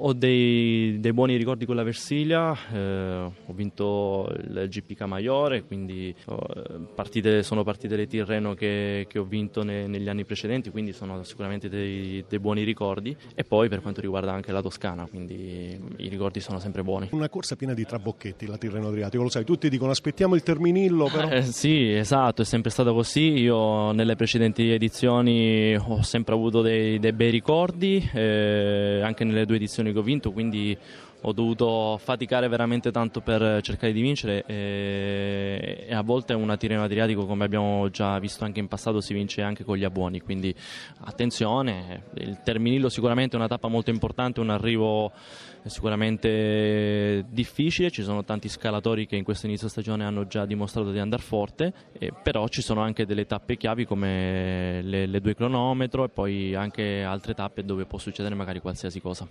Ho dei, dei, buoni ricordi con la Versilia, eh, ho vinto il GP Camaiore, quindi eh, partite, sono partite le Tirreno che, che ho vinto ne, negli anni precedenti, quindi sono sicuramente dei, dei, buoni ricordi. E poi per quanto riguarda anche la Toscana, quindi i ricordi sono sempre buoni. Una corsa piena di trabocchetti, la Tirreno Adriatico, lo sai, tutti dicono aspettiamo il Terminillo, però... Eh, sì, esatto, è sempre stato così. Io nelle precedenti edizioni ho sempre avuto dei, dei bei ricordi, eh, anche nelle due edizioni edizioni che ho vinto, quindi ho dovuto faticare veramente tanto per cercare di vincere e, e a volte una Tirreno Adriatico come abbiamo già visto anche in passato si vince anche con gli abbuoni quindi attenzione il Terminillo sicuramente è una tappa molto importante un arrivo sicuramente difficile ci sono tanti scalatori che in questo inizio stagione hanno già dimostrato di andare forte eh, però ci sono anche delle tappe chiavi come le, le due cronometro e poi anche altre tappe dove può succedere magari qualsiasi cosa